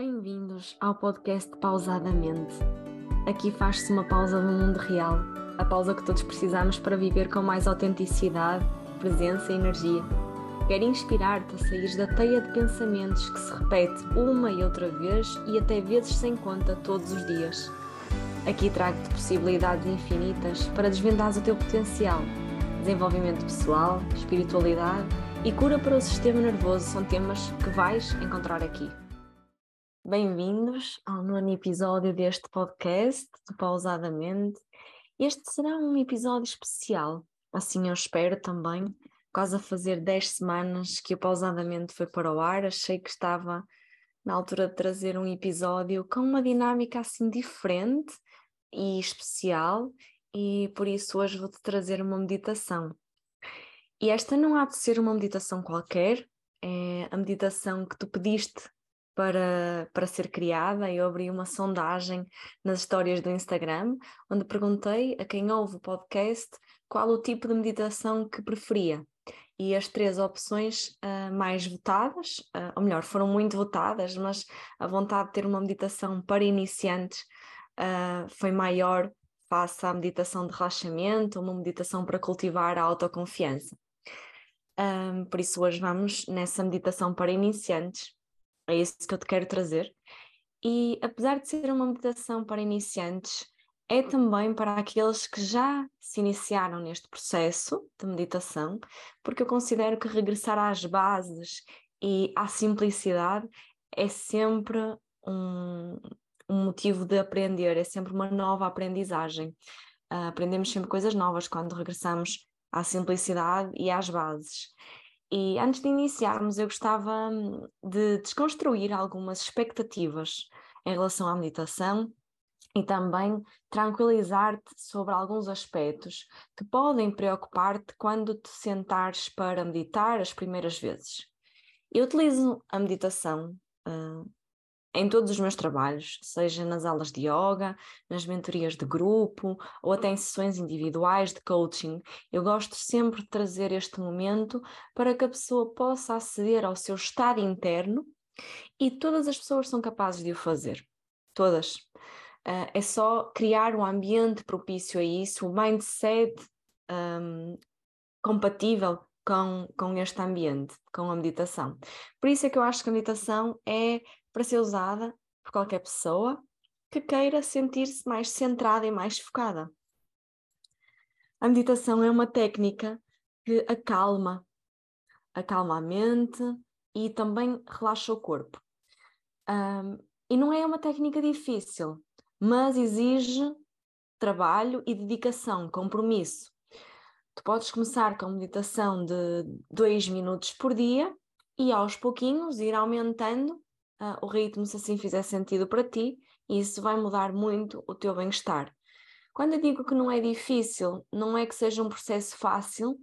Bem-vindos ao podcast Pausadamente. Aqui faz-se uma pausa no mundo real, a pausa que todos precisamos para viver com mais autenticidade, presença e energia. Quero inspirar-te a sair da teia de pensamentos que se repete uma e outra vez e até vezes sem conta todos os dias. Aqui trago-te possibilidades infinitas para desvendar o teu potencial. Desenvolvimento pessoal, espiritualidade e cura para o sistema nervoso são temas que vais encontrar aqui. Bem-vindos ao nono episódio deste podcast, do Pausadamente. Este será um episódio especial, assim eu espero também, quase a fazer 10 semanas que o Pausadamente foi para o ar, achei que estava na altura de trazer um episódio com uma dinâmica assim diferente e especial, e por isso hoje vou-te trazer uma meditação. E esta não há de ser uma meditação qualquer, é a meditação que tu pediste para, para ser criada. Eu abri uma sondagem nas histórias do Instagram, onde perguntei a quem ouve o podcast qual o tipo de meditação que preferia. E as três opções uh, mais votadas, uh, ou melhor, foram muito votadas, mas a vontade de ter uma meditação para iniciantes uh, foi maior face à meditação de relaxamento, uma meditação para cultivar a autoconfiança. Um, por isso, hoje vamos nessa meditação para iniciantes, é isso que eu te quero trazer. E apesar de ser uma meditação para iniciantes, é também para aqueles que já se iniciaram neste processo de meditação, porque eu considero que regressar às bases e à simplicidade é sempre um, um motivo de aprender, é sempre uma nova aprendizagem. Uh, aprendemos sempre coisas novas quando regressamos à simplicidade e às bases. E antes de iniciarmos, eu gostava hum, de desconstruir algumas expectativas em relação à meditação e também tranquilizar-te sobre alguns aspectos que podem preocupar-te quando te sentares para meditar as primeiras vezes. Eu utilizo a meditação uh, em todos os meus trabalhos, seja nas aulas de yoga, nas mentorias de grupo ou até em sessões individuais de coaching, eu gosto sempre de trazer este momento para que a pessoa possa aceder ao seu estado interno e todas as pessoas são capazes de o fazer. Todas. Uh, é só criar um ambiente propício a isso, um mindset um, compatível com, com este ambiente, com a meditação. Por isso é que eu acho que a meditação é para ser usada por qualquer pessoa que queira sentir-se mais centrada e mais focada. A meditação é uma técnica que acalma, acalma a mente e também relaxa o corpo. Um, e não é uma técnica difícil, mas exige trabalho e dedicação, compromisso. Tu podes começar com meditação de dois minutos por dia e aos pouquinhos ir aumentando uh, o ritmo, se assim fizer sentido para ti, e isso vai mudar muito o teu bem-estar. Quando eu digo que não é difícil, não é que seja um processo fácil,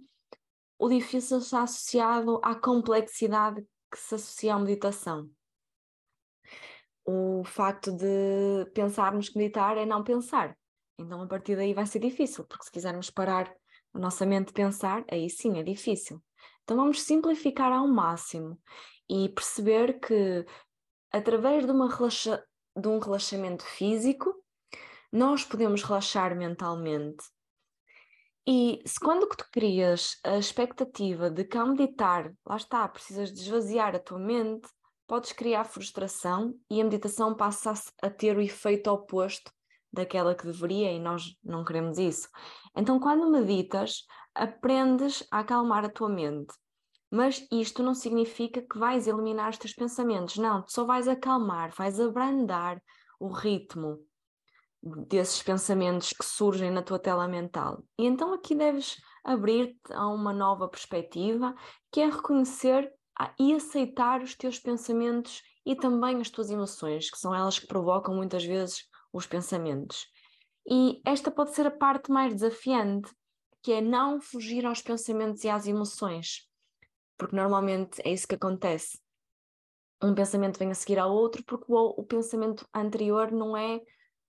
o difícil está associado à complexidade que se associa à meditação. O facto de pensarmos que meditar é não pensar. Então, a partir daí vai ser difícil, porque se quisermos parar a nossa mente pensar, aí sim é difícil. Então, vamos simplificar ao máximo e perceber que através de, uma relaxa, de um relaxamento físico, nós podemos relaxar mentalmente. E se quando que tu crias a expectativa de que ao meditar, lá está, precisas de esvaziar a tua mente, podes criar frustração e a meditação passa a ter o efeito oposto daquela que deveria e nós não queremos isso. Então, quando meditas, aprendes a acalmar a tua mente. Mas isto não significa que vais eliminar os teus pensamentos, não, tu só vais acalmar, vais abrandar o ritmo desses pensamentos que surgem na tua tela mental. E então aqui deves abrir-te a uma nova perspectiva, que é reconhecer e aceitar os teus pensamentos e também as tuas emoções, que são elas que provocam muitas vezes os pensamentos. E esta pode ser a parte mais desafiante, que é não fugir aos pensamentos e às emoções porque normalmente é isso que acontece. Um pensamento vem a seguir ao outro porque o, o pensamento anterior não é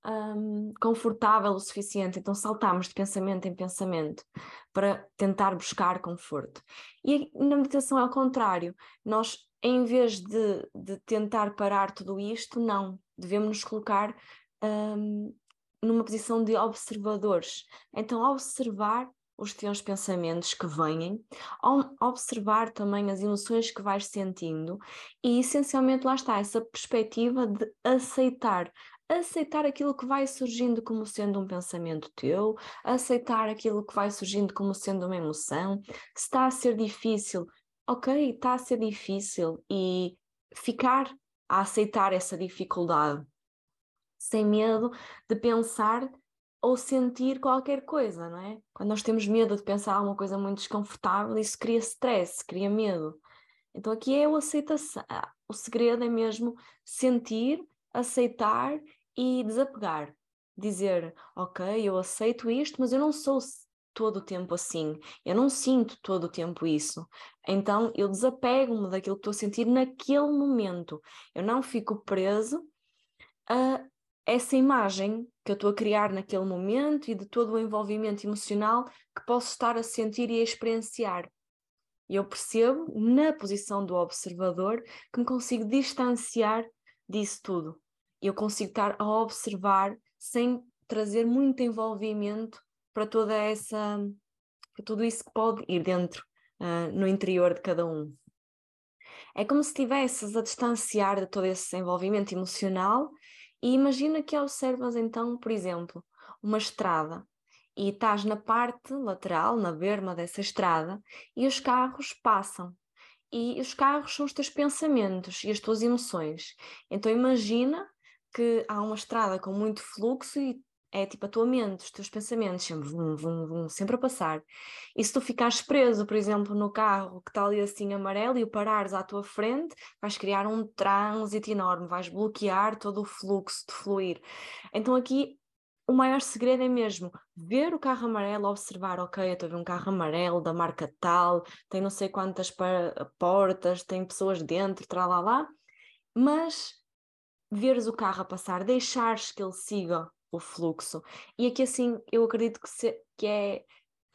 um, confortável o suficiente, então saltamos de pensamento em pensamento para tentar buscar conforto. E na meditação é ao contrário, nós em vez de, de tentar parar tudo isto, não, devemos nos colocar um, numa posição de observadores. Então, observar os teus pensamentos que vêm, observar também as emoções que vais sentindo e, essencialmente, lá está essa perspectiva de aceitar. Aceitar aquilo que vai surgindo como sendo um pensamento teu, aceitar aquilo que vai surgindo como sendo uma emoção. Se está a ser difícil, ok, está a ser difícil e ficar a aceitar essa dificuldade sem medo de pensar ou sentir qualquer coisa, não é? Quando nós temos medo de pensar alguma coisa muito desconfortável, isso cria stress, cria medo. Então aqui é o aceitação, ah, o segredo é mesmo sentir, aceitar e desapegar. Dizer, ok, eu aceito isto, mas eu não sou todo o tempo assim, eu não sinto todo o tempo isso. Então eu desapego-me daquilo que estou a sentir naquele momento. Eu não fico preso a essa imagem que eu estou a criar naquele momento e de todo o envolvimento emocional que posso estar a sentir e a experienciar. E eu percebo, na posição do observador, que me consigo distanciar disso tudo. Eu consigo estar a observar sem trazer muito envolvimento para toda essa, para tudo isso que pode ir dentro, uh, no interior de cada um. É como se estivesses a distanciar de todo esse envolvimento emocional e imagina que observas então, por exemplo, uma estrada e estás na parte lateral, na berma dessa estrada, e os carros passam. E os carros são os teus pensamentos e as tuas emoções. Então imagina que há uma estrada com muito fluxo e é tipo a tua mente, os teus pensamentos, sempre, vum, sempre a passar. E se tu ficares preso, por exemplo, no carro que está ali assim amarelo e o parares à tua frente, vais criar um trânsito enorme, vais bloquear todo o fluxo de fluir. Então aqui o maior segredo é mesmo ver o carro amarelo, observar, ok, eu estou a ver um carro amarelo da marca tal, tem não sei quantas portas, tem pessoas dentro, lá lá, mas veres o carro a passar, deixares que ele siga o fluxo. E aqui assim, eu acredito que, se, que é,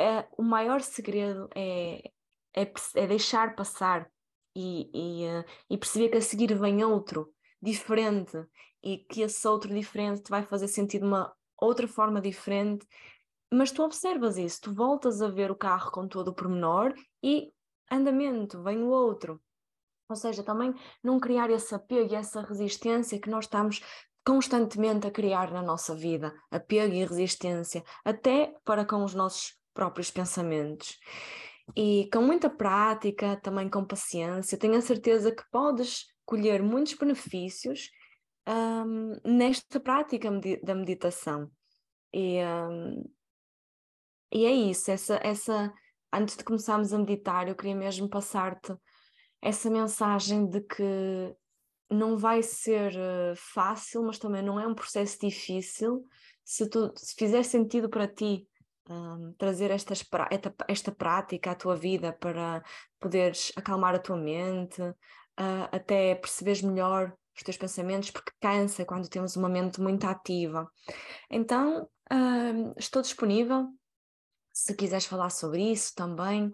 é, o maior segredo é, é, é deixar passar e, e, uh, e, perceber que a seguir vem outro diferente e que esse outro diferente te vai fazer sentir de uma outra forma diferente. Mas tu observas isso, tu voltas a ver o carro com todo o pormenor e andamento, vem o outro. Ou seja, também não criar esse apego e essa resistência que nós estamos constantemente a criar na nossa vida, apego e resistência, até para com os nossos próprios pensamentos. E com muita prática, também com paciência, tenho a certeza que podes colher muitos benefícios um, nesta prática da meditação. E, um, e é isso, essa, essa, antes de começarmos a meditar, eu queria mesmo passar-te essa mensagem de que não vai ser uh, fácil, mas também não é um processo difícil. Se, tu, se fizer sentido para ti um, trazer estas, esta, esta prática à tua vida para poderes acalmar a tua mente, uh, até perceberes melhor os teus pensamentos, porque cansa quando temos uma mente muito ativa. Então, uh, estou disponível. Se quiseres falar sobre isso também,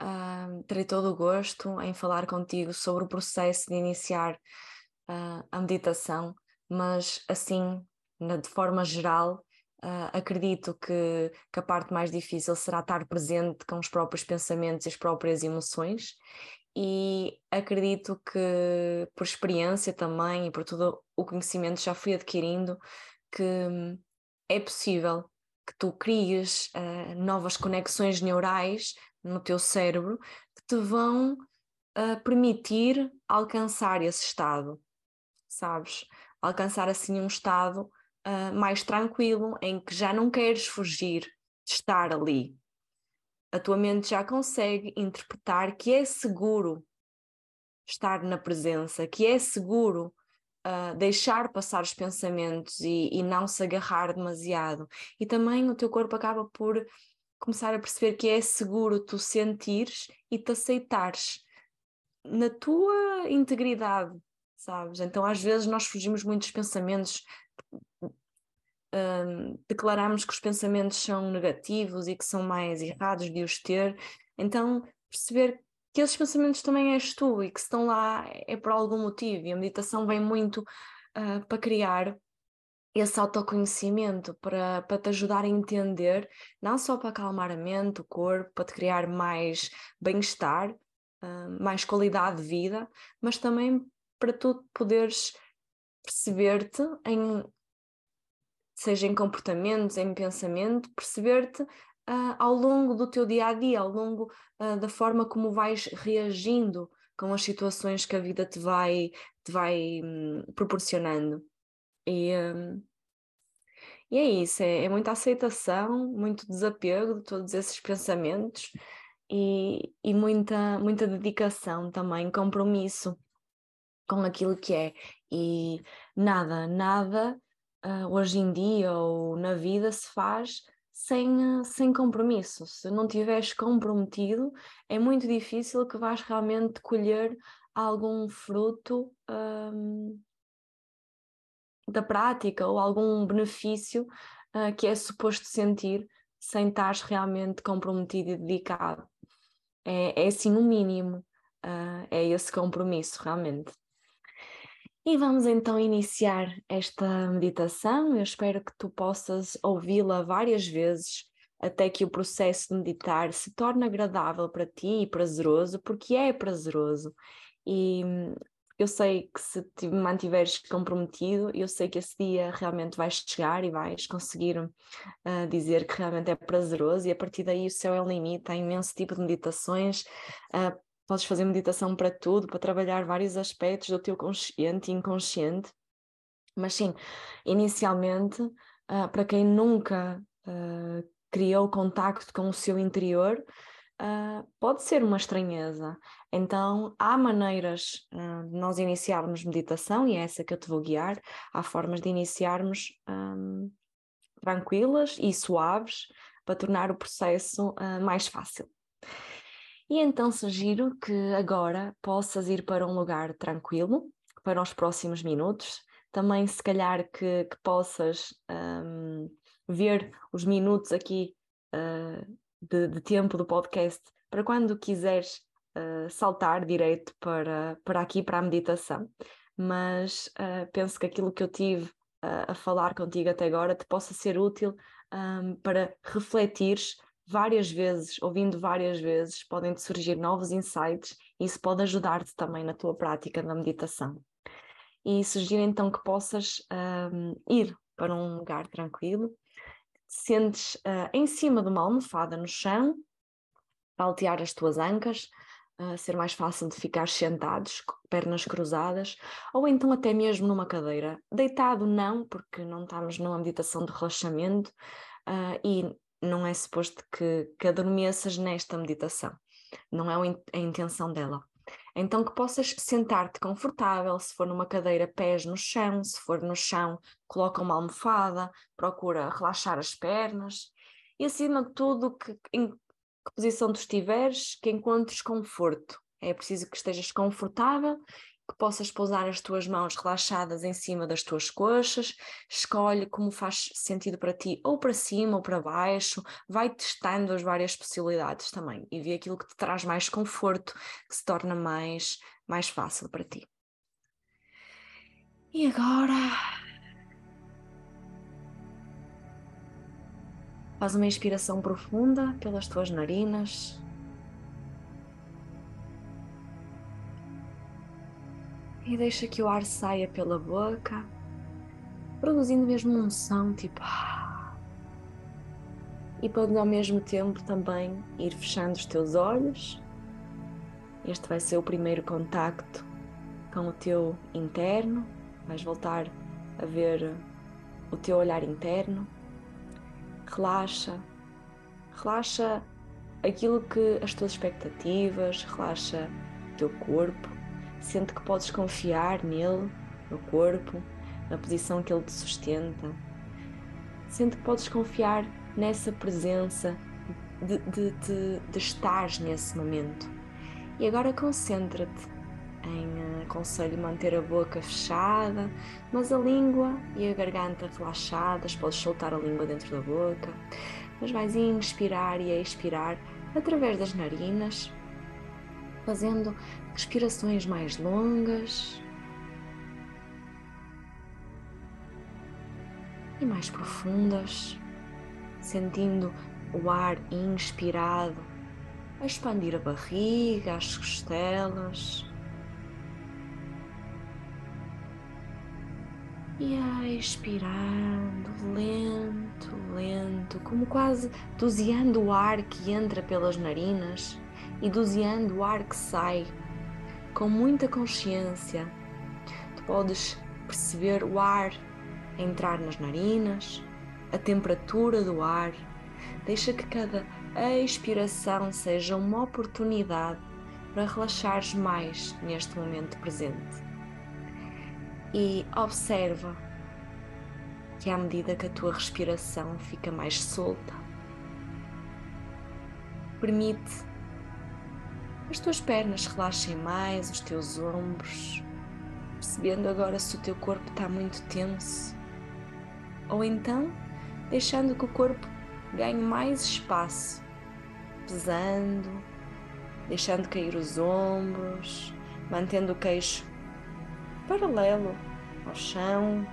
uh, terei todo o gosto em falar contigo sobre o processo de iniciar uh, a meditação, mas assim, na, de forma geral, uh, acredito que, que a parte mais difícil será estar presente com os próprios pensamentos e as próprias emoções. E acredito que, por experiência também e por todo o conhecimento que já fui adquirindo, que é possível que tu cries uh, novas conexões neurais no teu cérebro que te vão uh, permitir alcançar esse estado sabes? Alcançar assim um estado uh, mais tranquilo em que já não queres fugir de estar ali. A tua mente já consegue interpretar que é seguro estar na presença, que é seguro uh, deixar passar os pensamentos e, e não se agarrar demasiado. E também o teu corpo acaba por começar a perceber que é seguro tu sentires e te aceitares na tua integridade, sabes? Então, às vezes, nós fugimos muito dos pensamentos, um, declaramos que os pensamentos são negativos e que são mais errados de os ter. Então, perceber que esses pensamentos também és tu e que se estão lá é por algum motivo. E a meditação vem muito uh, para criar esse autoconhecimento, para, para te ajudar a entender, não só para acalmar a mente, o corpo, para te criar mais bem-estar, uh, mais qualidade de vida, mas também para tu poderes perceber-te em seja em comportamentos, em pensamento, perceber-te uh, ao longo do teu dia a dia, ao longo uh, da forma como vais reagindo com as situações que a vida te vai, te vai um, proporcionando. E, um, e é isso, é, é, muita aceitação, muito desapego de todos esses pensamentos e, e muita, muita dedicação também, compromisso com aquilo que é. E nada, nada uh, hoje em dia ou na vida se faz sem, sem compromisso. Se não tiveres comprometido, é muito difícil que vás realmente colher algum fruto um, da prática ou algum benefício uh, que é suposto sentir sem estar realmente comprometido e dedicado. É, é assim o mínimo, uh, é esse compromisso realmente. E vamos então iniciar esta meditação. Eu espero que tu possas ouvi-la várias vezes até que o processo de meditar se torne agradável para ti e prazeroso, porque é prazeroso. E eu sei que se te mantiveres comprometido, eu sei que esse dia realmente vais chegar e vais conseguir uh, dizer que realmente é prazeroso, e a partir daí o céu é o limite. Há imenso tipo de meditações. Uh, podes fazer meditação para tudo, para trabalhar vários aspectos do teu consciente e inconsciente. Mas sim, inicialmente, uh, para quem nunca uh, criou contacto com o seu interior, uh, pode ser uma estranheza. Então, há maneiras de nós iniciarmos meditação, e é essa que eu te vou guiar. Há formas de iniciarmos um, tranquilas e suaves para tornar o processo mais fácil. E então sugiro que agora possas ir para um lugar tranquilo para os próximos minutos. Também, se calhar, que, que possas um, ver os minutos aqui uh, de, de, tempo do podcast para quando quiseres uh, saltar direito para, para aqui, para a meditação. Mas uh, penso que aquilo que eu tive a falar contigo até agora te possa ser útil um, para refletires várias vezes, ouvindo várias vezes, podem surgir novos insights e isso pode ajudar-te também na tua prática da meditação. E sugiro então que possas um, ir para um lugar tranquilo, te sentes uh, em cima de uma almofada no chão, para altear as tuas ancas, uh, ser mais fácil de ficar sentados, pernas cruzadas, ou então até mesmo numa cadeira. Deitado não, porque não estamos numa meditação de relaxamento, uh, e não é suposto que, que adormeças nesta meditação, não é a intenção dela. Então que possas sentar-te confortável, se for numa cadeira, pés no chão, se for no chão, coloca uma almofada, procura relaxar as pernas e acima de tudo que em que posição tu estiveres, que encontres conforto. É preciso que estejas confortável que possas pousar as tuas mãos relaxadas em cima das tuas coxas, escolhe como faz sentido para ti, ou para cima ou para baixo, vai testando as várias possibilidades também e vê aquilo que te traz mais conforto, que se torna mais, mais fácil para ti. E agora. Faz uma inspiração profunda pelas tuas narinas. E deixa que o ar saia pela boca, produzindo mesmo um som tipo. Ah. E pode ao mesmo tempo também ir fechando os teus olhos. Este vai ser o primeiro contacto com o teu interno. Vais voltar a ver o teu olhar interno. Relaxa, relaxa aquilo que as tuas expectativas, relaxa o teu corpo Sente que podes confiar nele, no corpo, na posição que ele te sustenta. Sente que podes confiar nessa presença de, de, de, de nesse momento. E agora concentra-te em uh, aconselho manter a boca fechada, mas a língua e a garganta relaxadas, podes soltar a língua dentro da boca, mas vais inspirar e expirar através das narinas fazendo respirações mais longas e mais profundas, sentindo o ar inspirado a expandir a barriga, as costelas. E a expirando lento, lento, como quase doseando o ar que entra pelas narinas e o ar que sai, com muita consciência. Tu podes perceber o ar entrar nas narinas, a temperatura do ar. Deixa que cada expiração seja uma oportunidade para relaxares mais neste momento presente. E observa que à medida que a tua respiração fica mais solta, permite as tuas pernas relaxem mais, os teus ombros, percebendo agora se o teu corpo está muito tenso ou então deixando que o corpo ganhe mais espaço, pesando, deixando cair os ombros, mantendo o queixo paralelo ao chão.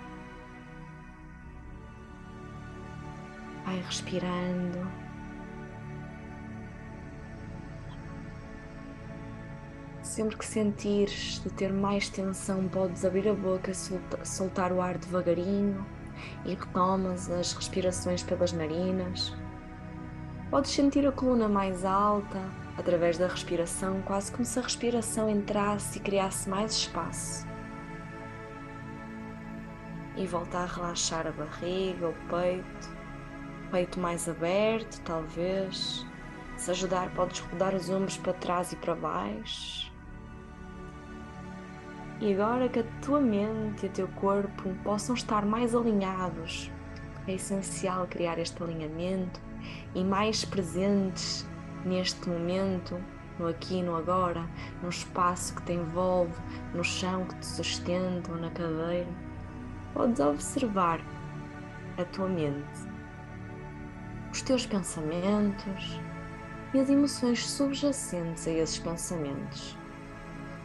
Vai respirando. Sempre que sentires de ter mais tensão, podes abrir a boca soltar o ar devagarinho e retomas as respirações pelas narinas. Podes sentir a coluna mais alta através da respiração, quase como se a respiração entrasse e criasse mais espaço. E volta a relaxar a barriga, o peito, peito mais aberto, talvez. Se ajudar, podes rodar os ombros para trás e para baixo e agora que a tua mente e o teu corpo possam estar mais alinhados, é essencial criar este alinhamento e mais presentes neste momento, no aqui e no agora, no espaço que te envolve, no chão que te sustenta ou na cadeira. Podes observar a tua mente, os teus pensamentos e as emoções subjacentes a esses pensamentos.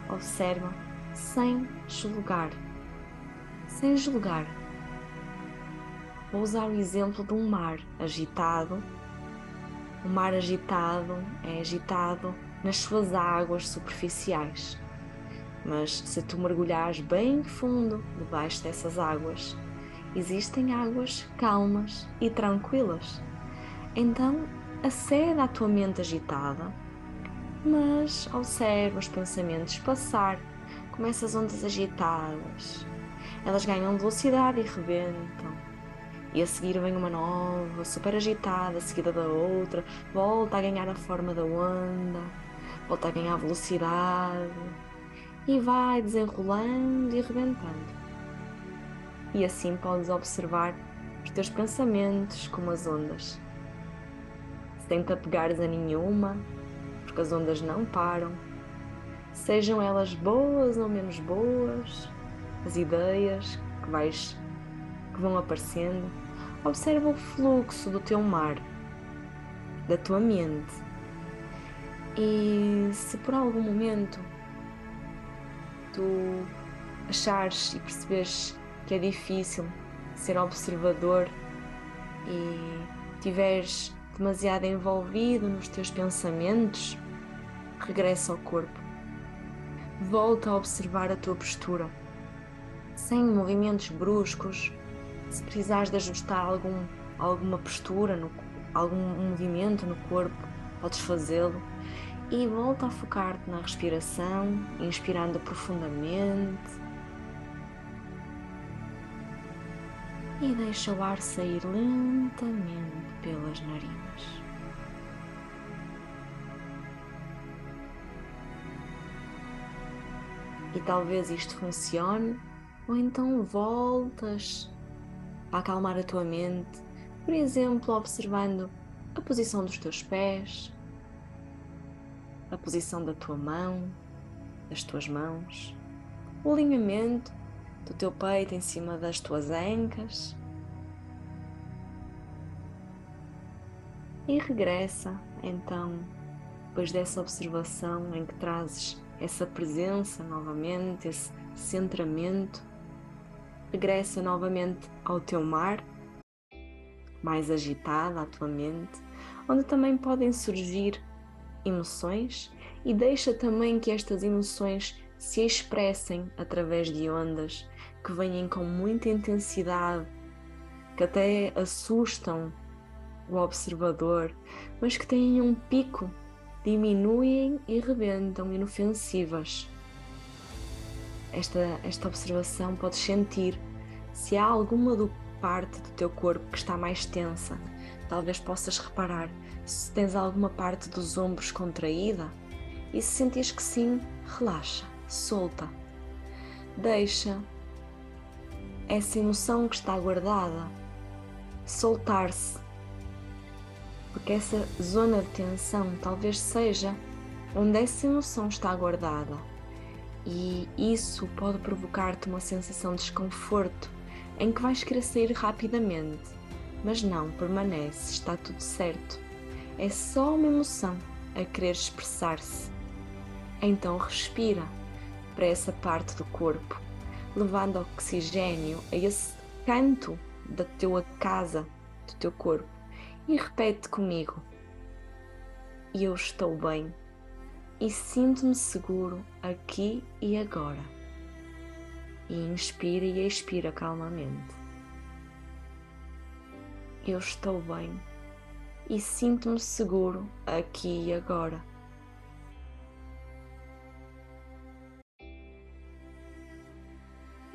Observa sem julgar. Sem julgar. Vou usar o exemplo de um mar agitado. O mar agitado é agitado nas suas águas superficiais. Mas se tu mergulhares bem fundo debaixo dessas águas, existem águas calmas e tranquilas. Então, acede à tua mente agitada, mas observa os pensamentos passar começa as ondas agitadas. Elas ganham velocidade e rebentam. E a seguir vem uma nova, super agitada, seguida da outra, volta a ganhar a forma da onda, volta a ganhar velocidade e vai desenrolando e rebentando. E assim podes observar os teus pensamentos como as ondas. Sem te apegares a nenhuma, porque as ondas não param sejam elas boas ou menos boas, as ideias que vais que vão aparecendo. Observa o fluxo do teu mar, da tua mente. E se por algum momento tu achares e perceberes que é difícil ser observador e tiveres demasiado envolvido nos teus pensamentos, regressa ao corpo Volta a observar a tua postura, sem movimentos bruscos. Se precisares de ajustar algum, alguma postura, no, algum movimento no corpo, podes fazê-lo. E volta a focar-te na respiração, inspirando profundamente. E deixa o ar sair lentamente pelas narinas. E talvez isto funcione, ou então voltas a acalmar a tua mente, por exemplo, observando a posição dos teus pés, a posição da tua mão, das tuas mãos, o alinhamento do teu peito em cima das tuas ancas. E regressa então depois dessa observação em que trazes essa presença novamente, esse centramento, regressa novamente ao teu mar, mais agitada a tua mente, onde também podem surgir emoções e deixa também que estas emoções se expressem através de ondas que vêm com muita intensidade, que até assustam o observador, mas que têm um pico, diminuem e rebentam inofensivas. Esta, esta observação podes sentir se há alguma do parte do teu corpo que está mais tensa. Talvez possas reparar se tens alguma parte dos ombros contraída e se sentires que sim, relaxa, solta. Deixa essa emoção que está guardada soltar-se. Porque essa zona de tensão talvez seja onde essa emoção está guardada. E isso pode provocar-te uma sensação de desconforto em que vais querer sair rapidamente. Mas não, permanece, está tudo certo. É só uma emoção a querer expressar-se. Então respira para essa parte do corpo, levando oxigênio a esse canto da tua casa, do teu corpo, e repete comigo: Eu estou bem e sinto-me seguro aqui e agora. E inspira e expira calmamente. Eu estou bem e sinto-me seguro aqui e agora.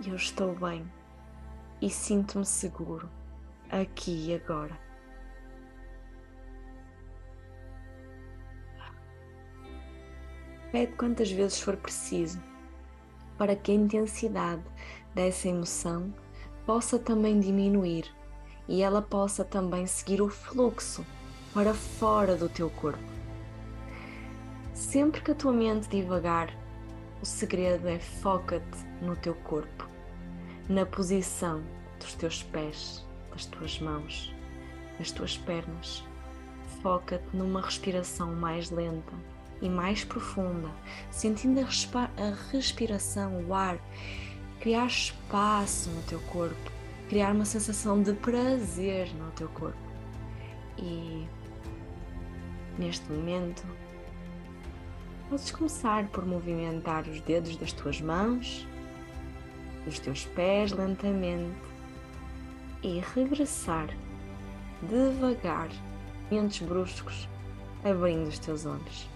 Eu estou bem e sinto-me seguro aqui e agora. Pede quantas vezes for preciso para que a intensidade dessa emoção possa também diminuir e ela possa também seguir o fluxo para fora do teu corpo. Sempre que a tua mente divagar, o segredo é foca-te no teu corpo, na posição dos teus pés, das tuas mãos, das tuas pernas. Foca-te numa respiração mais lenta e mais profunda, sentindo a, respiração, o ar, criar espaço no teu corpo, criar uma sensação de prazer no teu corpo. E neste momento, podes começar por movimentar os dedos das tuas mãos, dos teus pés lentamente e regressar devagar, movimentos bruscos, abrindo os teus olhos.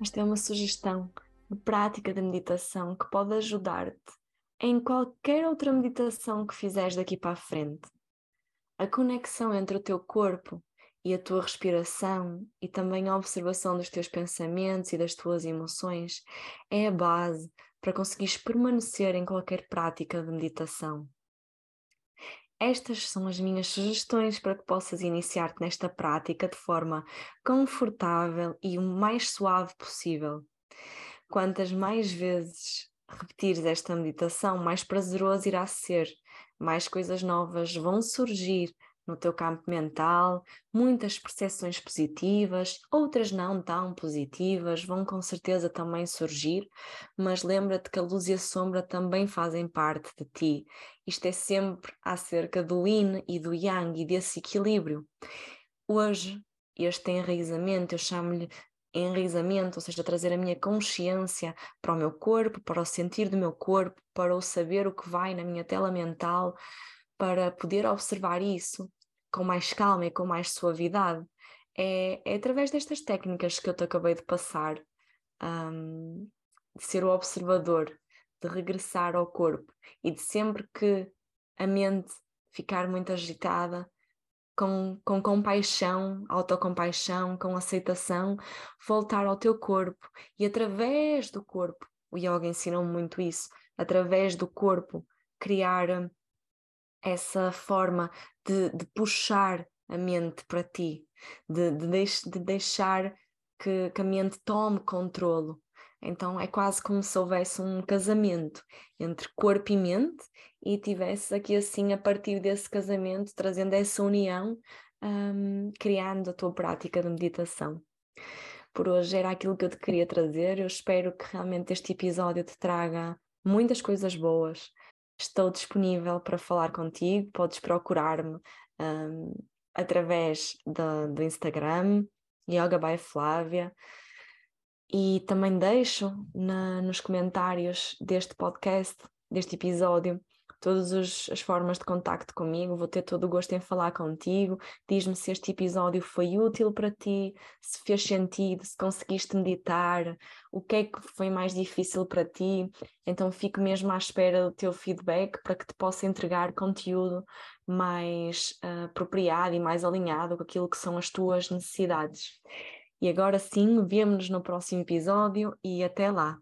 Esta é uma sugestão de prática de meditação que pode ajudar-te em qualquer outra meditação que fizeres daqui para a frente. A conexão entre o teu corpo e a tua respiração e também a observação dos teus pensamentos e das tuas emoções é a base para conseguires permanecer em qualquer prática de meditação. Estas são as minhas sugestões para que possas iniciar-te nesta prática de forma confortável e o mais suave possível. Quantas mais vezes repetires esta meditação, mais prazeroso irá ser, mais coisas novas vão surgir no teu campo mental, muitas percepções positivas, outras não tão positivas, vão com certeza também surgir, mas lembra-te que a luz e a sombra também fazem parte de ti. Isto é sempre acerca do yin e do yang e desse equilíbrio. Hoje, este enraizamento, eu chamo-lhe enraizamento, ou seja, trazer a minha consciência para o meu corpo, para o sentir do meu corpo, para o saber o que vai na minha tela mental, para poder observar isso com mais calma e com mais suavidade, é, é através destas técnicas que eu te acabei de passar, um, de ser o observador, de regressar ao corpo e de sempre que a mente ficar muito agitada, com, com compaixão, autocompaixão, com aceitação, voltar ao teu corpo. E através do corpo, o yoga ensinou muito isso, através do corpo, criar essa forma de, de puxar a mente para ti, de, de, deix, de deixar que, que, a mente tome controlo, Então é quase como se houvesse um casamento entre corpo e mente e tivesse aqui assim, a partir desse casamento, trazendo essa união, um, criando a tua prática de meditação. Por hoje era aquilo que eu te queria trazer. Eu espero que realmente este episódio te traga muitas coisas boas. Estou disponível para falar contigo, podes procurar-me um, através do, do Instagram, Yoga by Flávia. E também deixo na, nos comentários deste podcast, deste episódio, todas as formas de contacto comigo, vou ter todo o gosto em falar contigo. Diz-me se este episódio foi útil para ti, se fez sentido, se conseguiste meditar, o que é que foi mais difícil para ti. Então fico mesmo à espera do teu feedback para que te possa entregar conteúdo mais uh, apropriado e mais alinhado com aquilo que são as tuas necessidades. E agora sim, vemo-nos no próximo episódio e até lá!